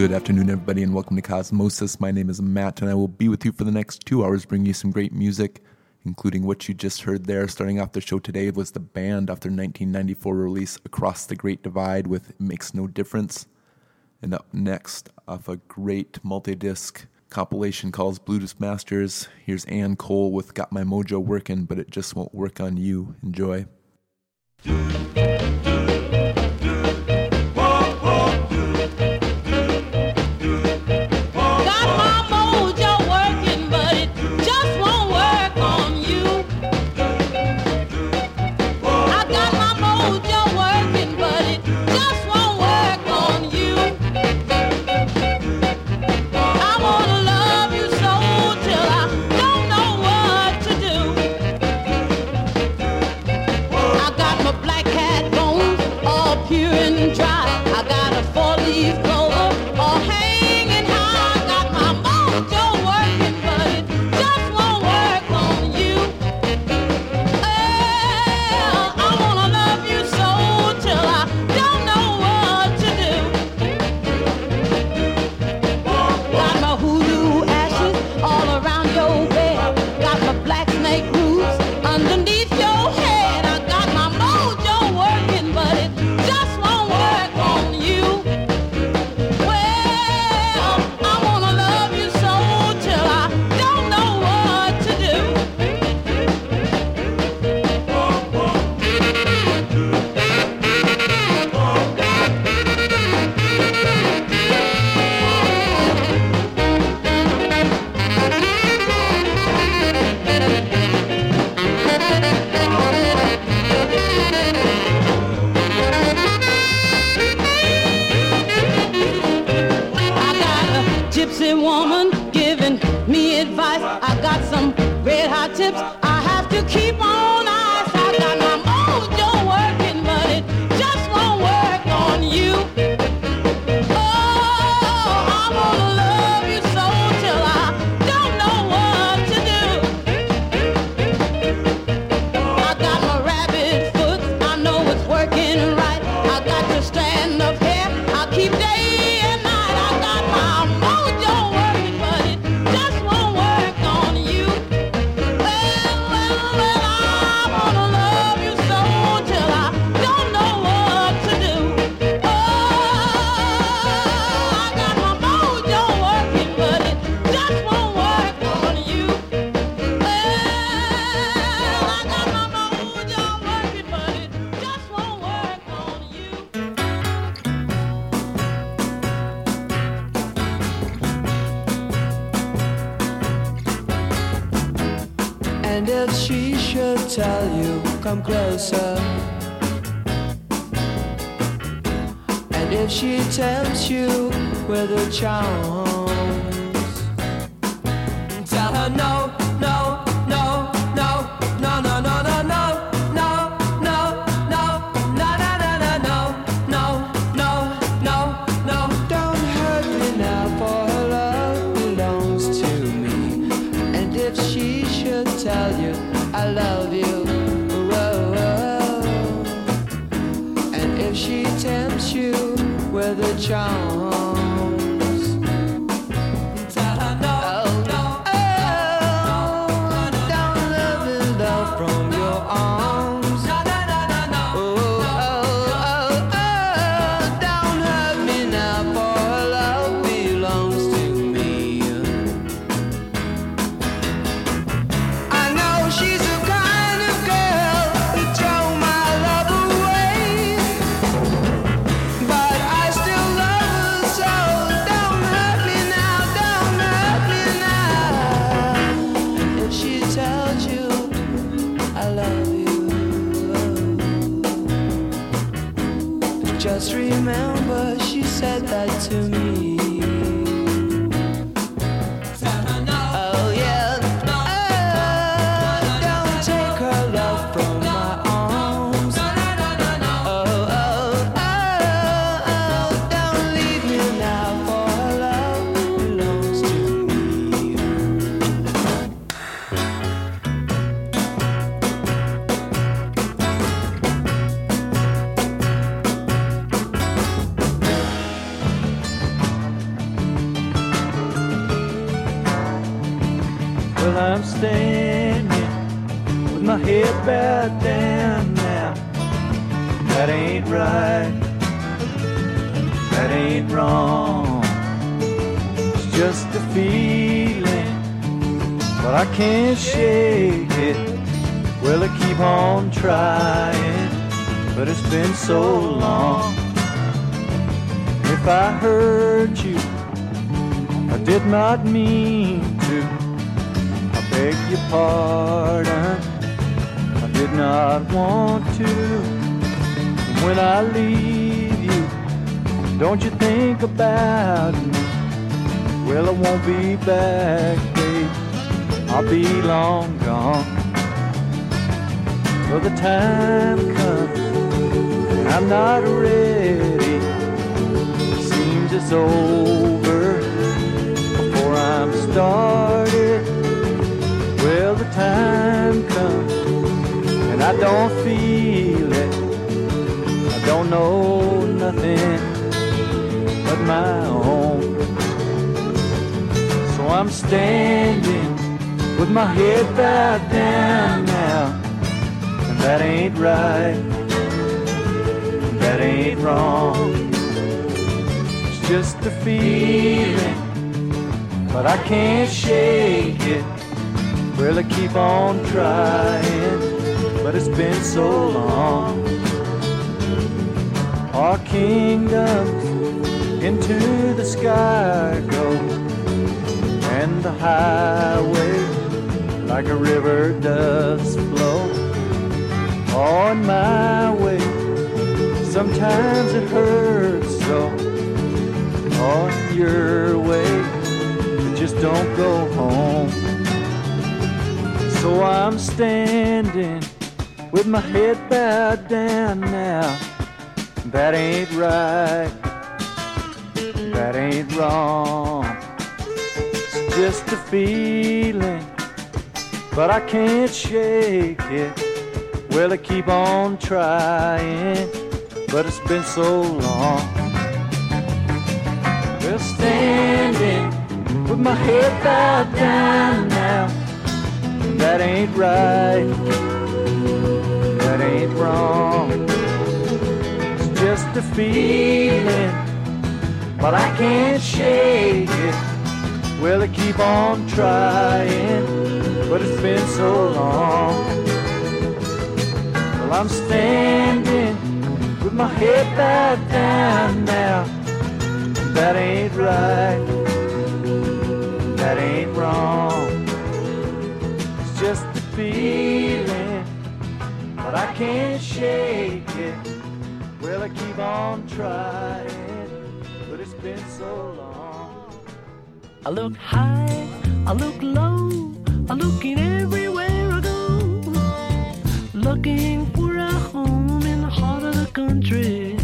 Good afternoon, everybody, and welcome to Cosmosis. My name is Matt, and I will be with you for the next two hours, bringing you some great music, including what you just heard there. Starting off the show today was the band off their 1994 release, Across the Great Divide, with It Makes No Difference. And up next, off a great multi disc compilation called Blues Masters, here's Ann Cole with Got My Mojo Working, but it just won't work on you. Enjoy. come closer. And if she tempts you with her charms, tell her no. highway like a river does flow on my way. Sometimes it hurts so on your way, just don't go home. So I'm standing with my head bowed down now. That ain't right, that ain't wrong. Just a feeling, but I can't shake it. Well, I keep on trying, but it's been so long. Well, standing with my head bowed down now. That ain't right. That ain't wrong. It's just a feeling, but I can't shake it. Well, I keep on trying, but it's been so long. Well, I'm standing with my head bowed down now. That ain't right. That ain't wrong. It's just a feeling, but I can't shake it. Well, I keep on trying, but it's been so long. I look high, I look low, I looking everywhere I go. Looking for a home in the heart of the country.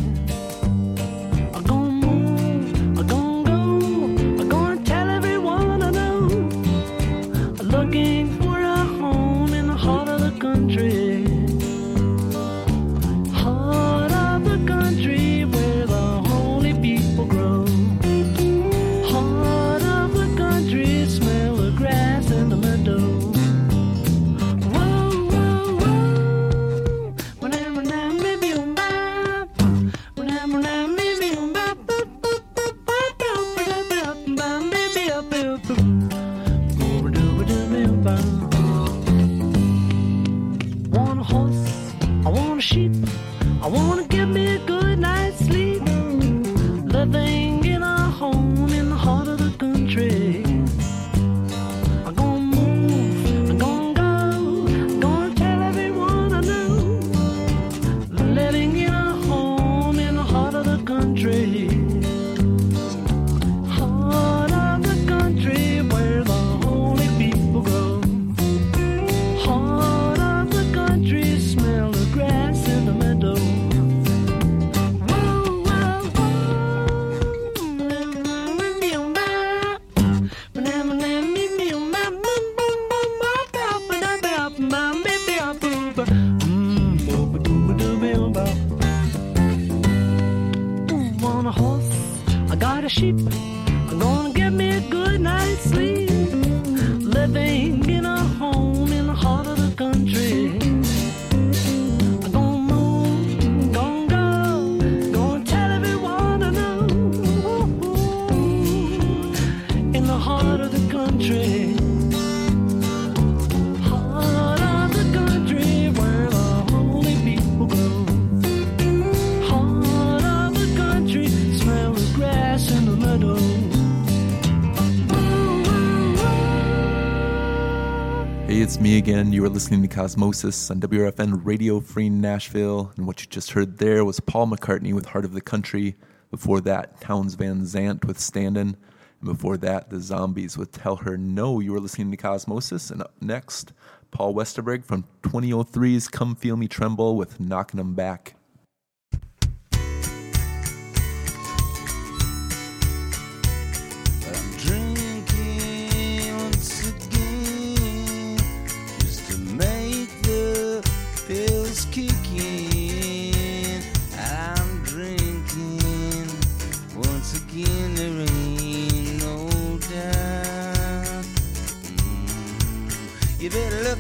Again. You are listening to Cosmosis on WRFN Radio Free Nashville. And what you just heard there was Paul McCartney with Heart of the Country. Before that, Townes Van Zandt with Standin'. And before that, The Zombies with Tell Her No. You were listening to Cosmosis. And up next, Paul Westerberg from 2003's Come Feel Me Tremble with Knockin' 'em Back.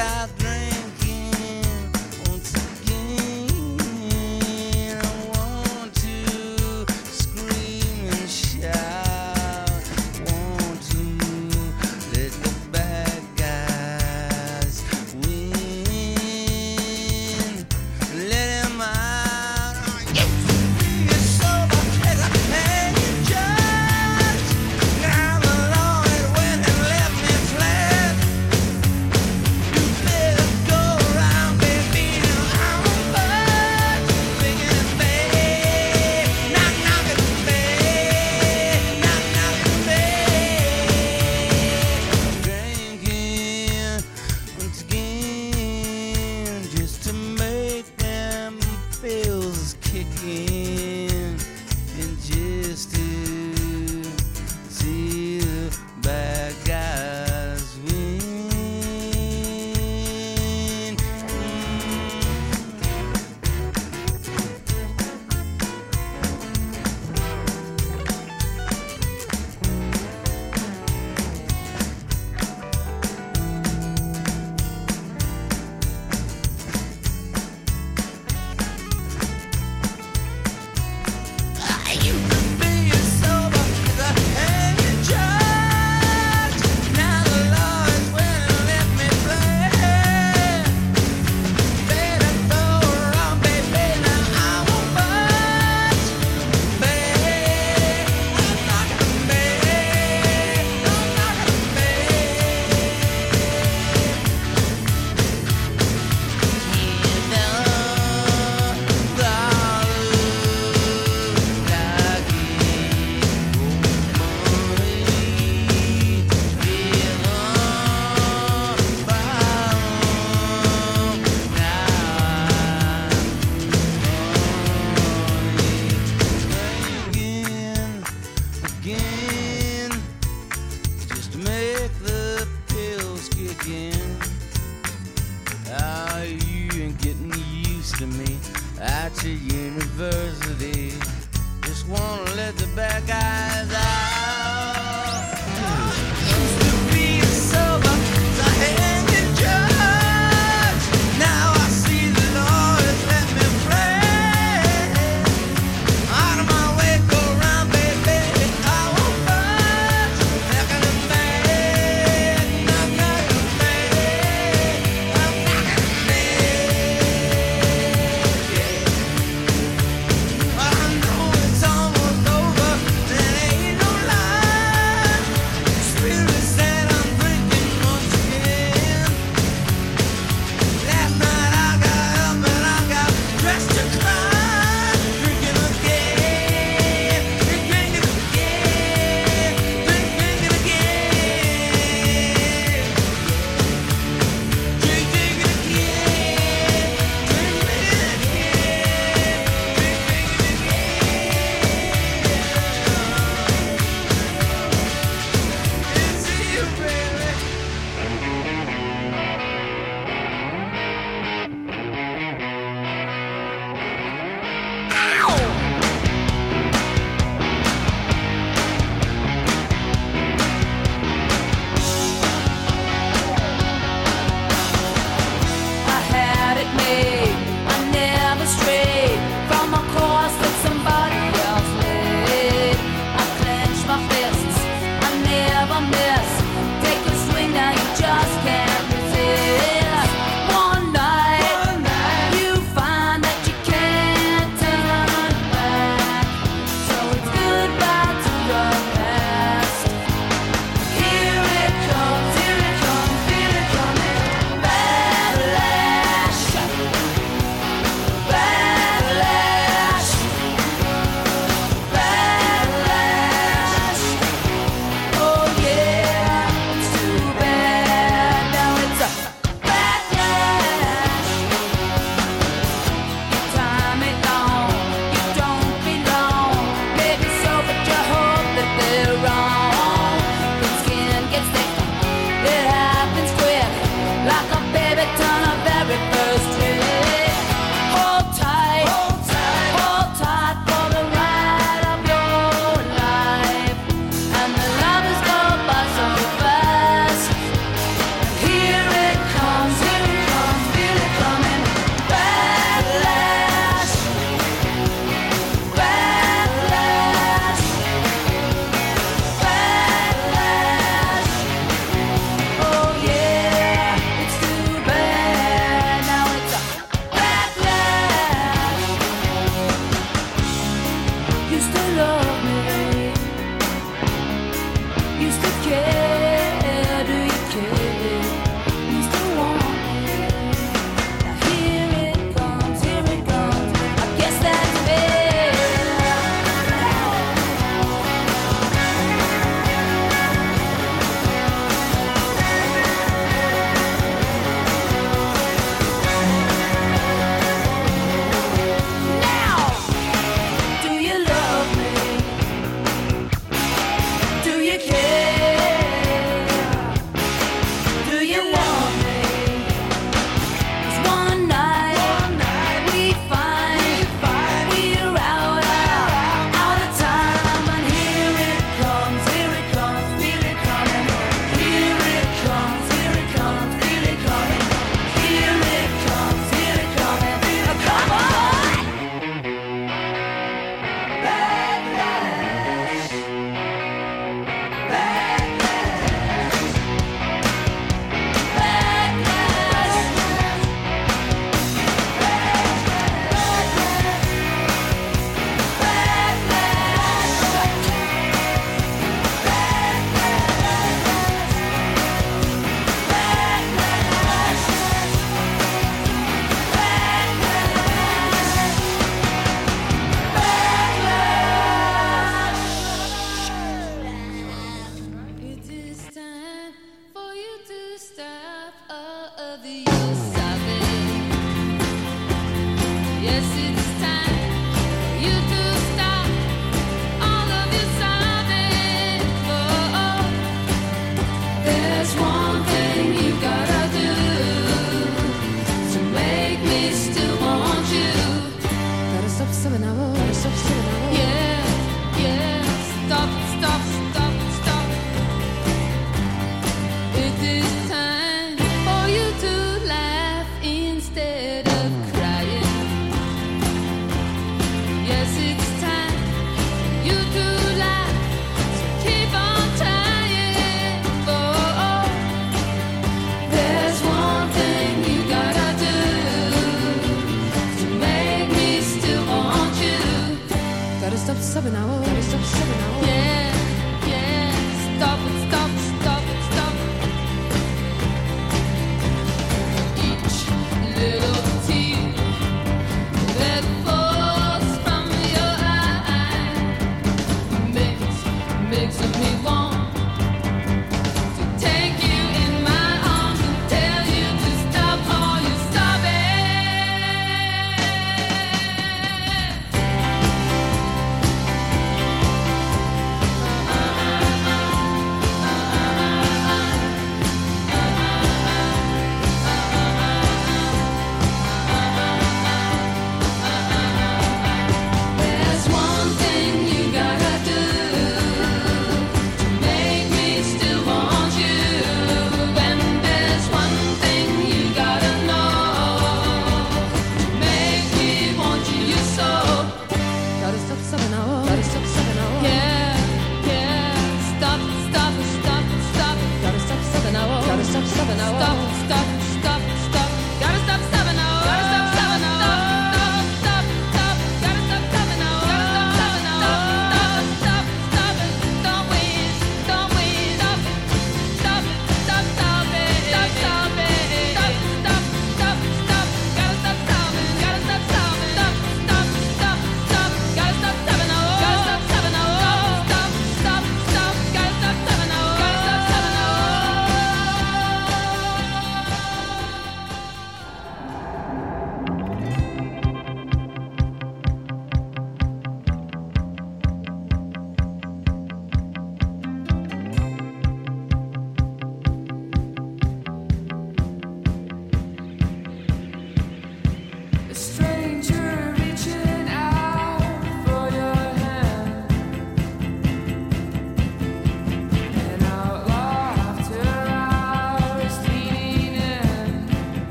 mitad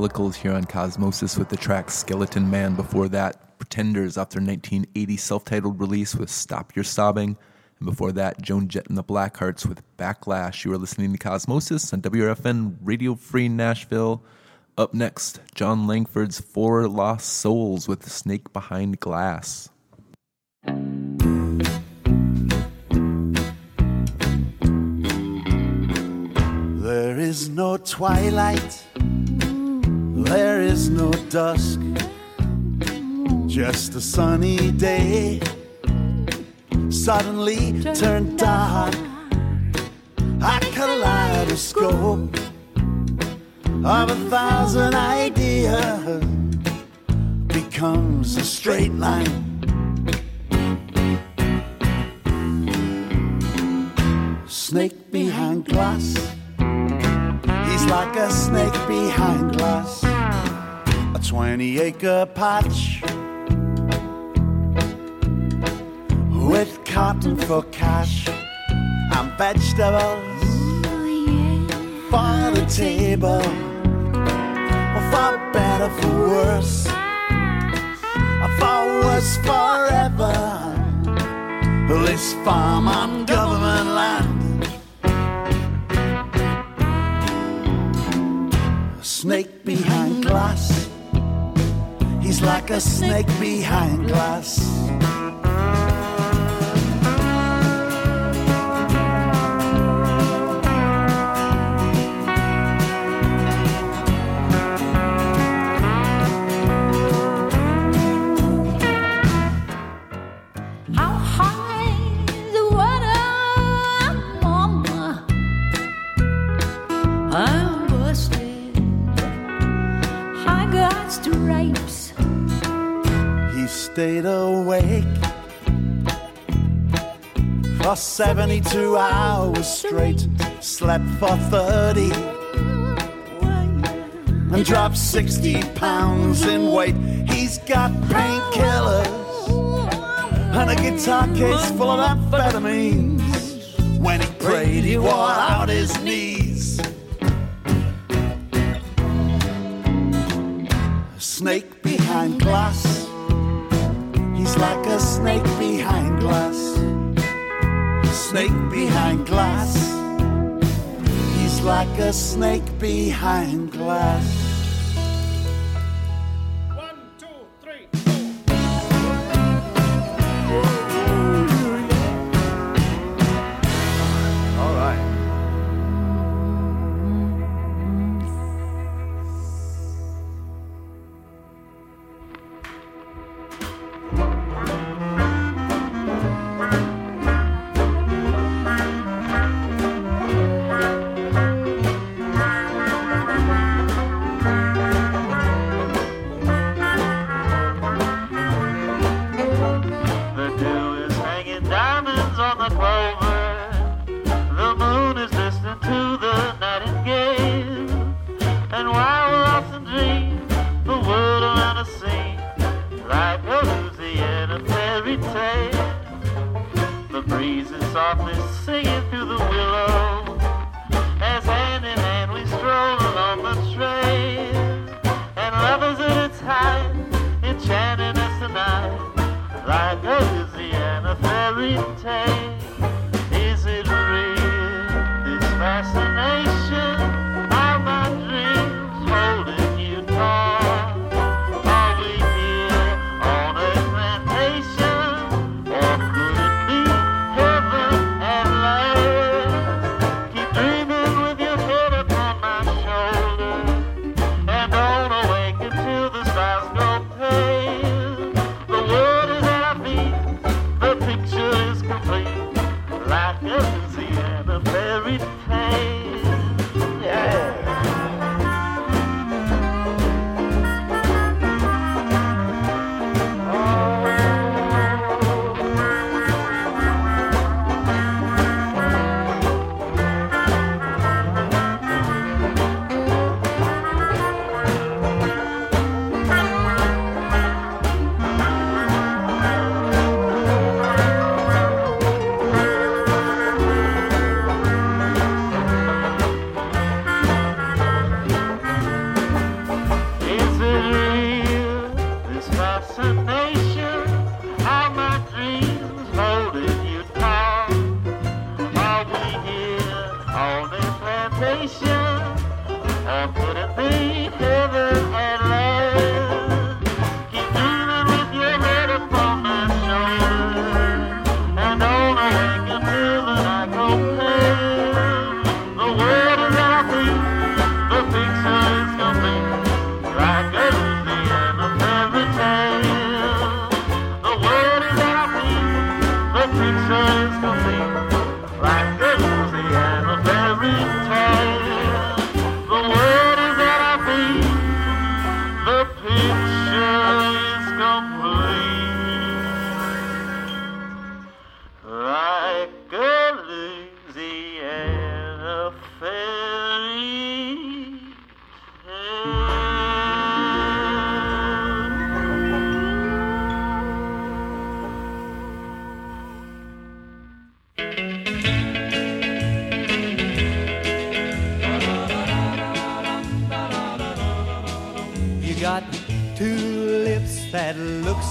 Evangelicals here on Cosmosis with the track Skeleton Man. Before that, Pretenders off their 1980 self titled release with Stop Your Sobbing. And before that, Joan Jett and the Blackhearts with Backlash. You are listening to Cosmosis on WRFN Radio Free Nashville. Up next, Jon Langford's Four Lost Souls with Snake Behind Glass. There is no twilight, there is no dusk, just a sunny day. Suddenly turned dark, a kaleidoscope of a thousand ideas becomes a straight line. Snake behind glass. He's like a snake behind glass. A 20 acre patch with cotton for cash and vegetables for the table. For better, for worse. For worse forever. This farm on government land. Snake behind glass. He's like a snake behind glass. He stayed awake for 72 hours straight, slept for 30, and dropped 60 pounds in weight. He's got painkillers and a guitar case full of amphetamines. When he prayed, he wore out his knees. Snake behind glass. He's like a snake behind glass. Snake behind glass. He's like a snake behind glass.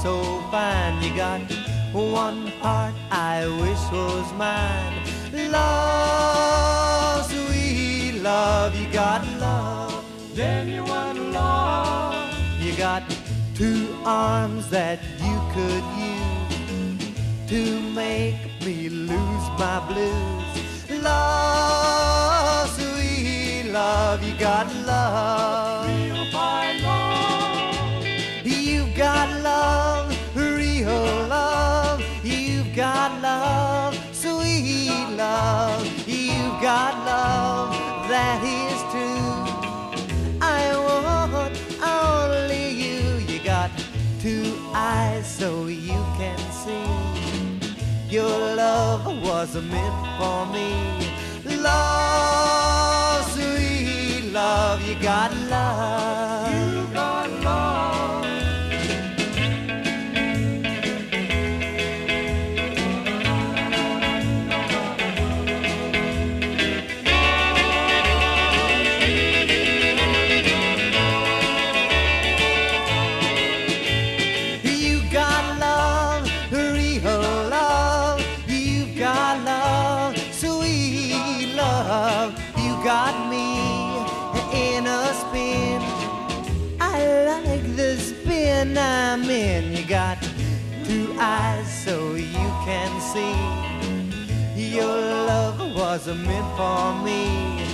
so fine. You got one heart I wish was mine. Love, sweet love, you got love, genuine love. You got two arms that you could use to make me lose my blues. Love, sweet love, you got love. Your love was meant for me. Love, sweet love, you got love. wasn't meant for me.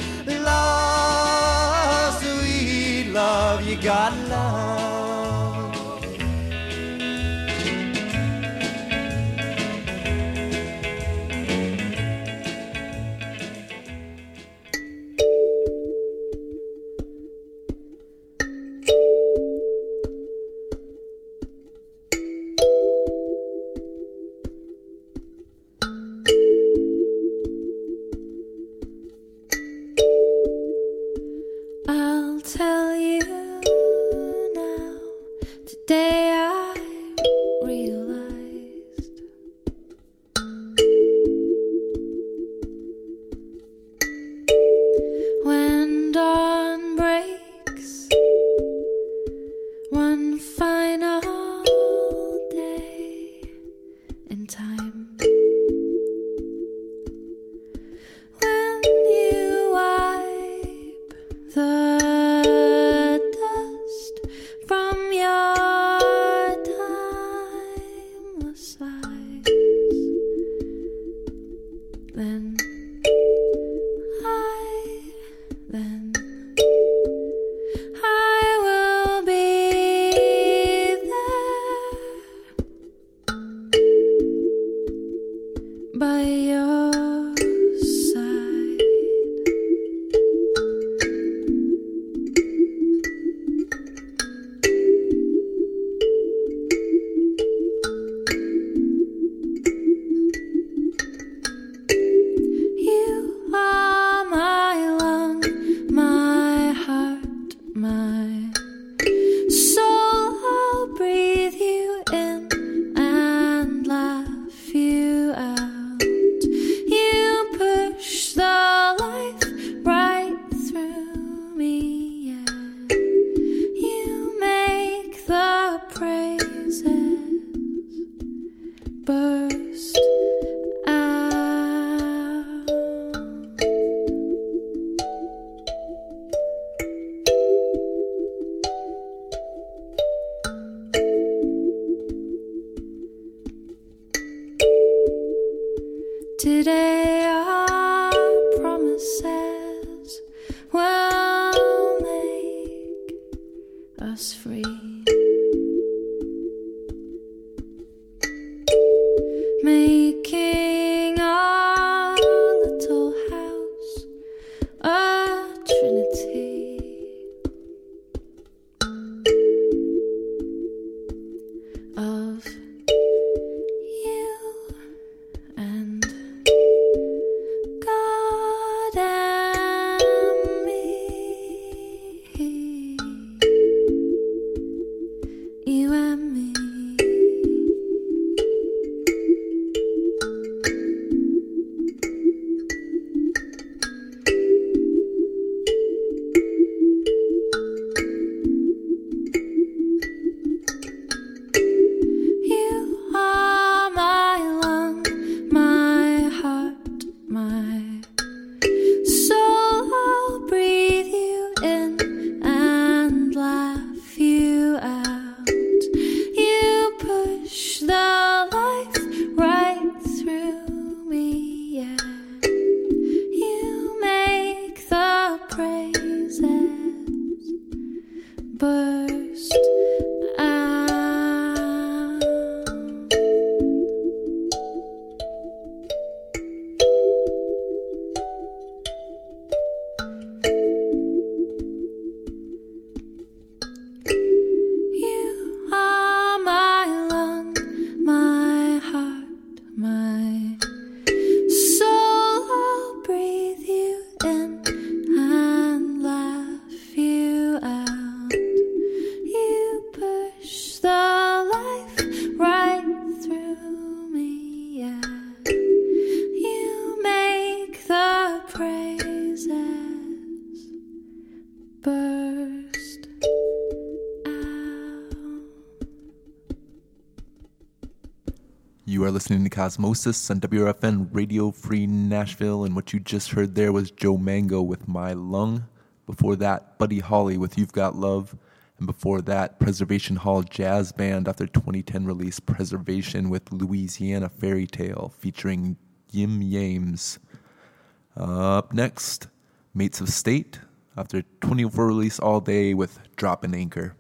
Love, sweet love, you got love. Cosmosis and WRFN Radio Free Nashville. And what you just heard there was Joe Mango with My Lung. Before that, Buddy Holly with You've Got Love. And before that, Preservation Hall Jazz Band after 2010 release Preservation with Louisiana Fairy Tale featuring Yim Yames. Up next, Mates of State after 24 release All Day with Drop and Anchor.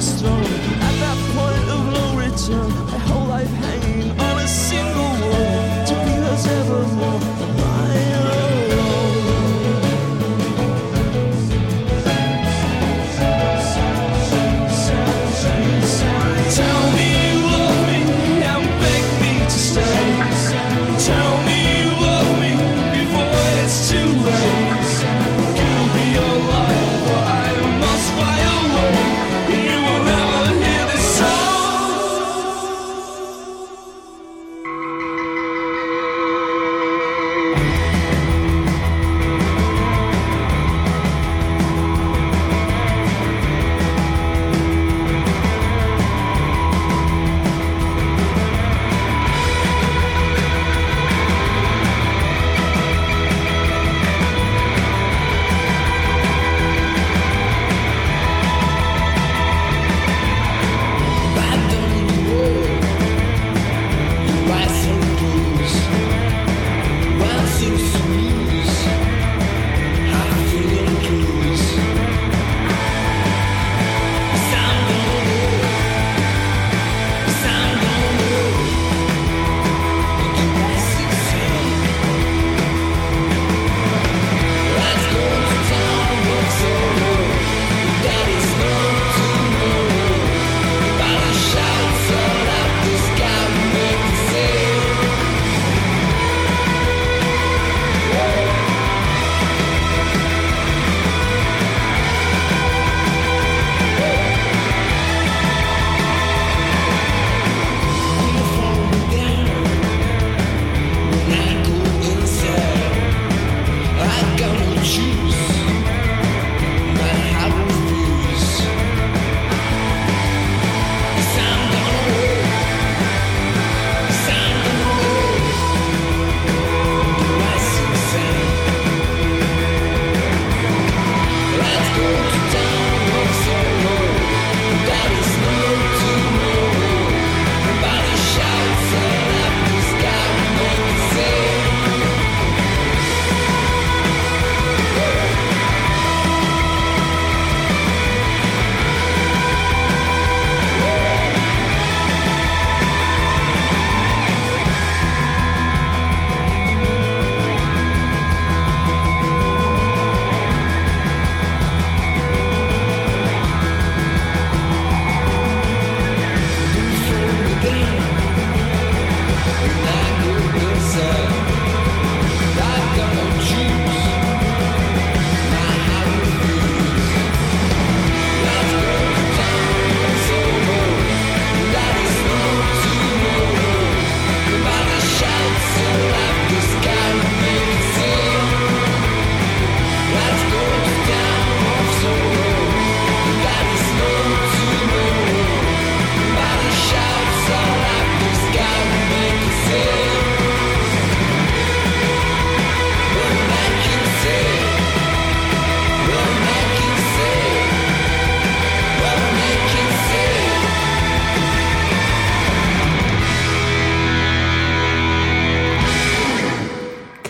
Thrown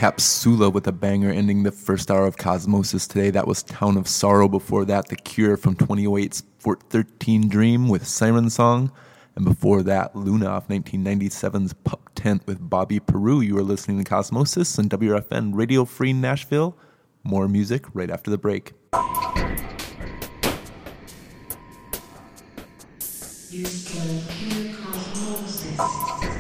Capsula with a banger ending the first hour of Cosmosis today. That was Town of Sorrow. Before that, The Cure from 2008's 4:13 Dream with Siren Song. And before that, Luna off 1997's Pup Tent with Bobby Peru. You are listening to Cosmosis and WRFN Radio Free Nashville. More music right after the break. You can hear Cosmosis.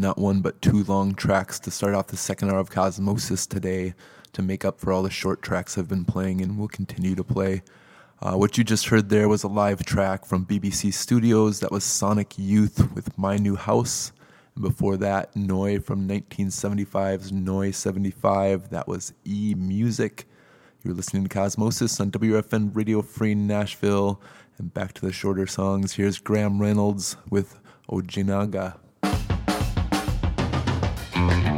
Not one, but two long tracks to start off the second hour of Cosmosis today to make up for all the short tracks I've been playing and will continue to play. Uh, what you just heard there was a live track from BBC Studios. That was Sonic Youth with My New House. And before that, Neu! from 1975's Neu! 75. That was E Music. You're listening to Cosmosis on WFN Radio Free Nashville. And back to the shorter songs. Here's Graham Reynolds with Ojinaga. Has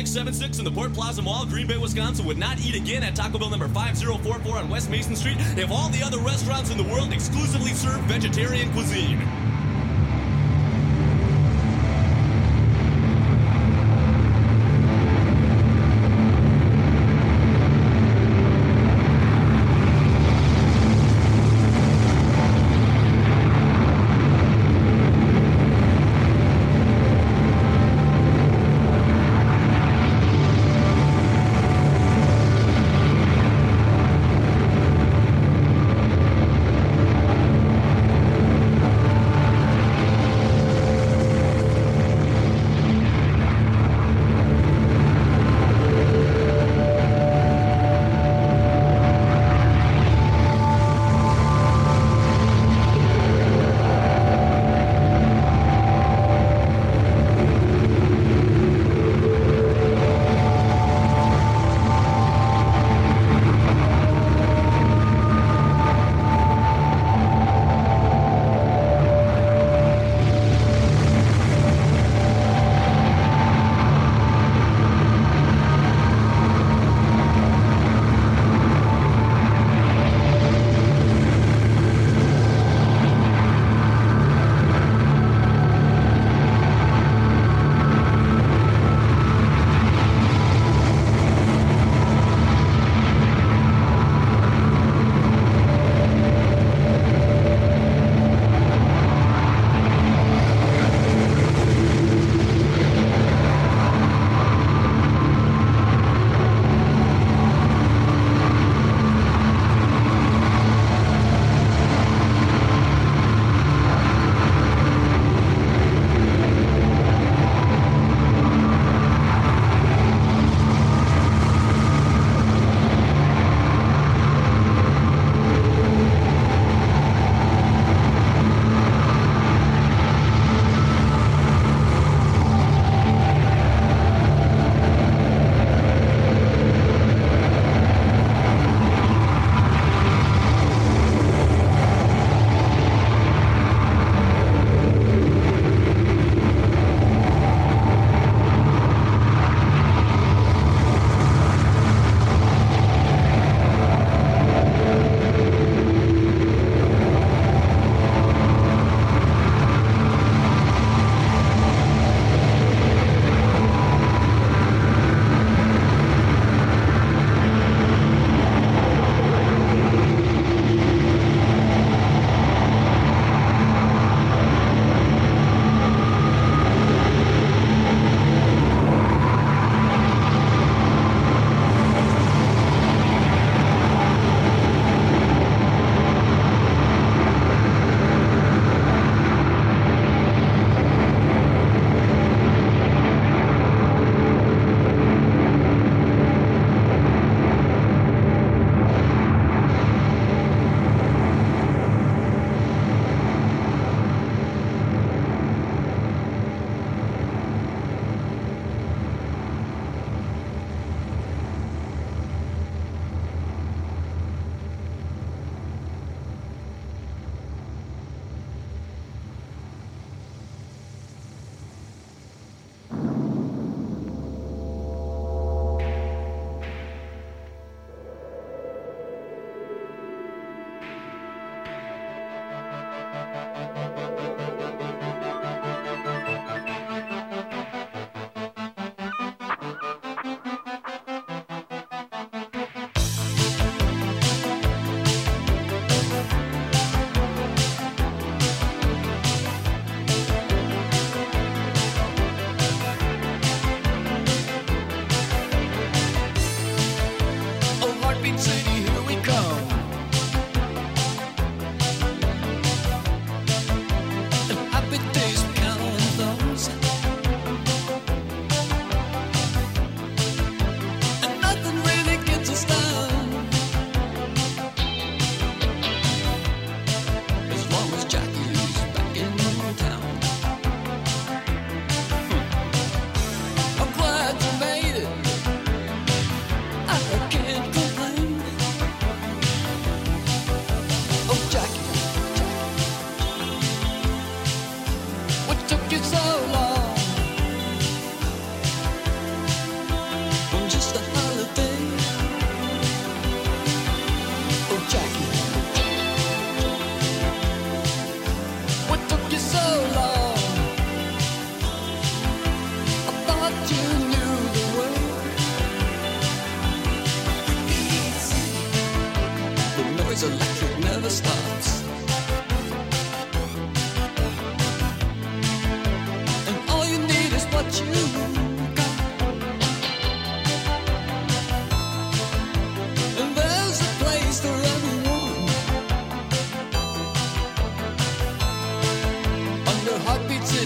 Six seven six in the Port Plaza Mall, Green Bay, Wisconsin would not eat again at Taco Bell number 5044 on West Mason Street if all the other restaurants in the world exclusively served vegetarian cuisine.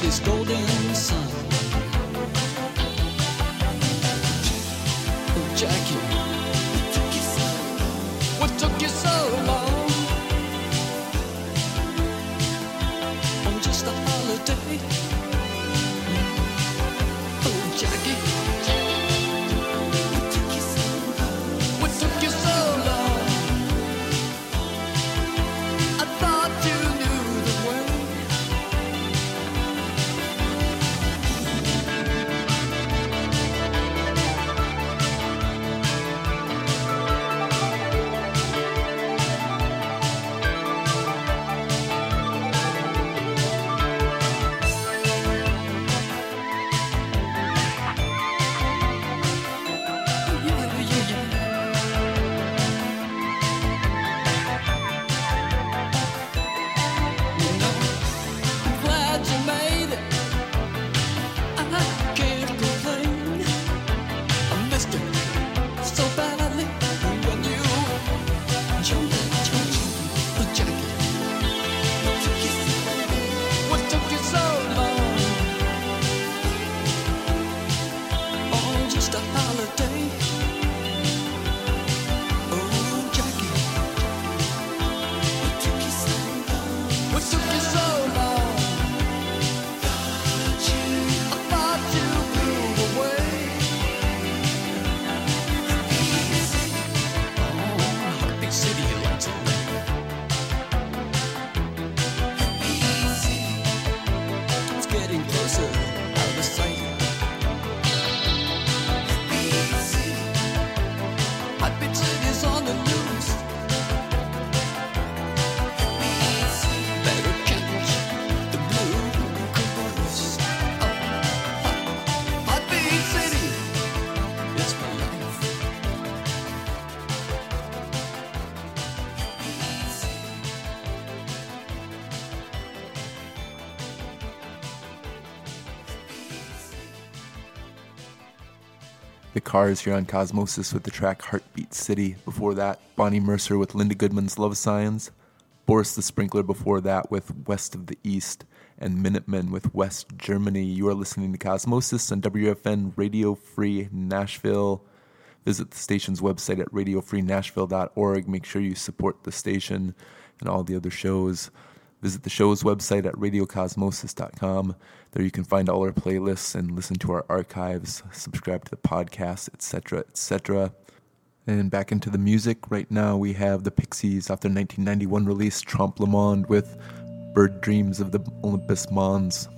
City's golden Cars here on Cosmosis with the track Heartbeat City. Before that, Bonnie Mercer with Linda Goodman's Love Signs. Boris the Sprinkler before that with West of the East. And Minutemen with West Germany. You are listening to Cosmosis on WRFN Radio Free Nashville. Visit the station's website at radiofreenashville.org. Make sure you support the station and all the other shows. Visit the show's website at radiocosmosis.com. There you can find all our playlists and listen to our archives, subscribe to the podcast, etc., etc. And back into the music. Right now we have the Pixies off their 1991 release Trompe Le Monde with Bird Dreams of the Olympus Mons.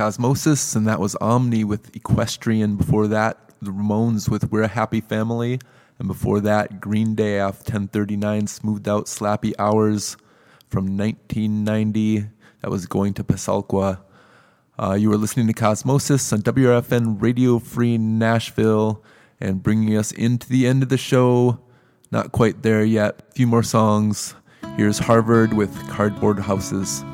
Cosmosis, and that was Omni with Equestrian. Before that, the Ramones with We're a Happy Family, and before that, Green Day off 1039 Smoothed Out Slappy Hours from 1990. That was Going to Pasalacqua. Uh, you were listening to Cosmosis on WRFN Radio Free Nashville and bringing us into the end of the show. Not quite there yet. A few more songs. Here's Harvard with Cardboard Houses.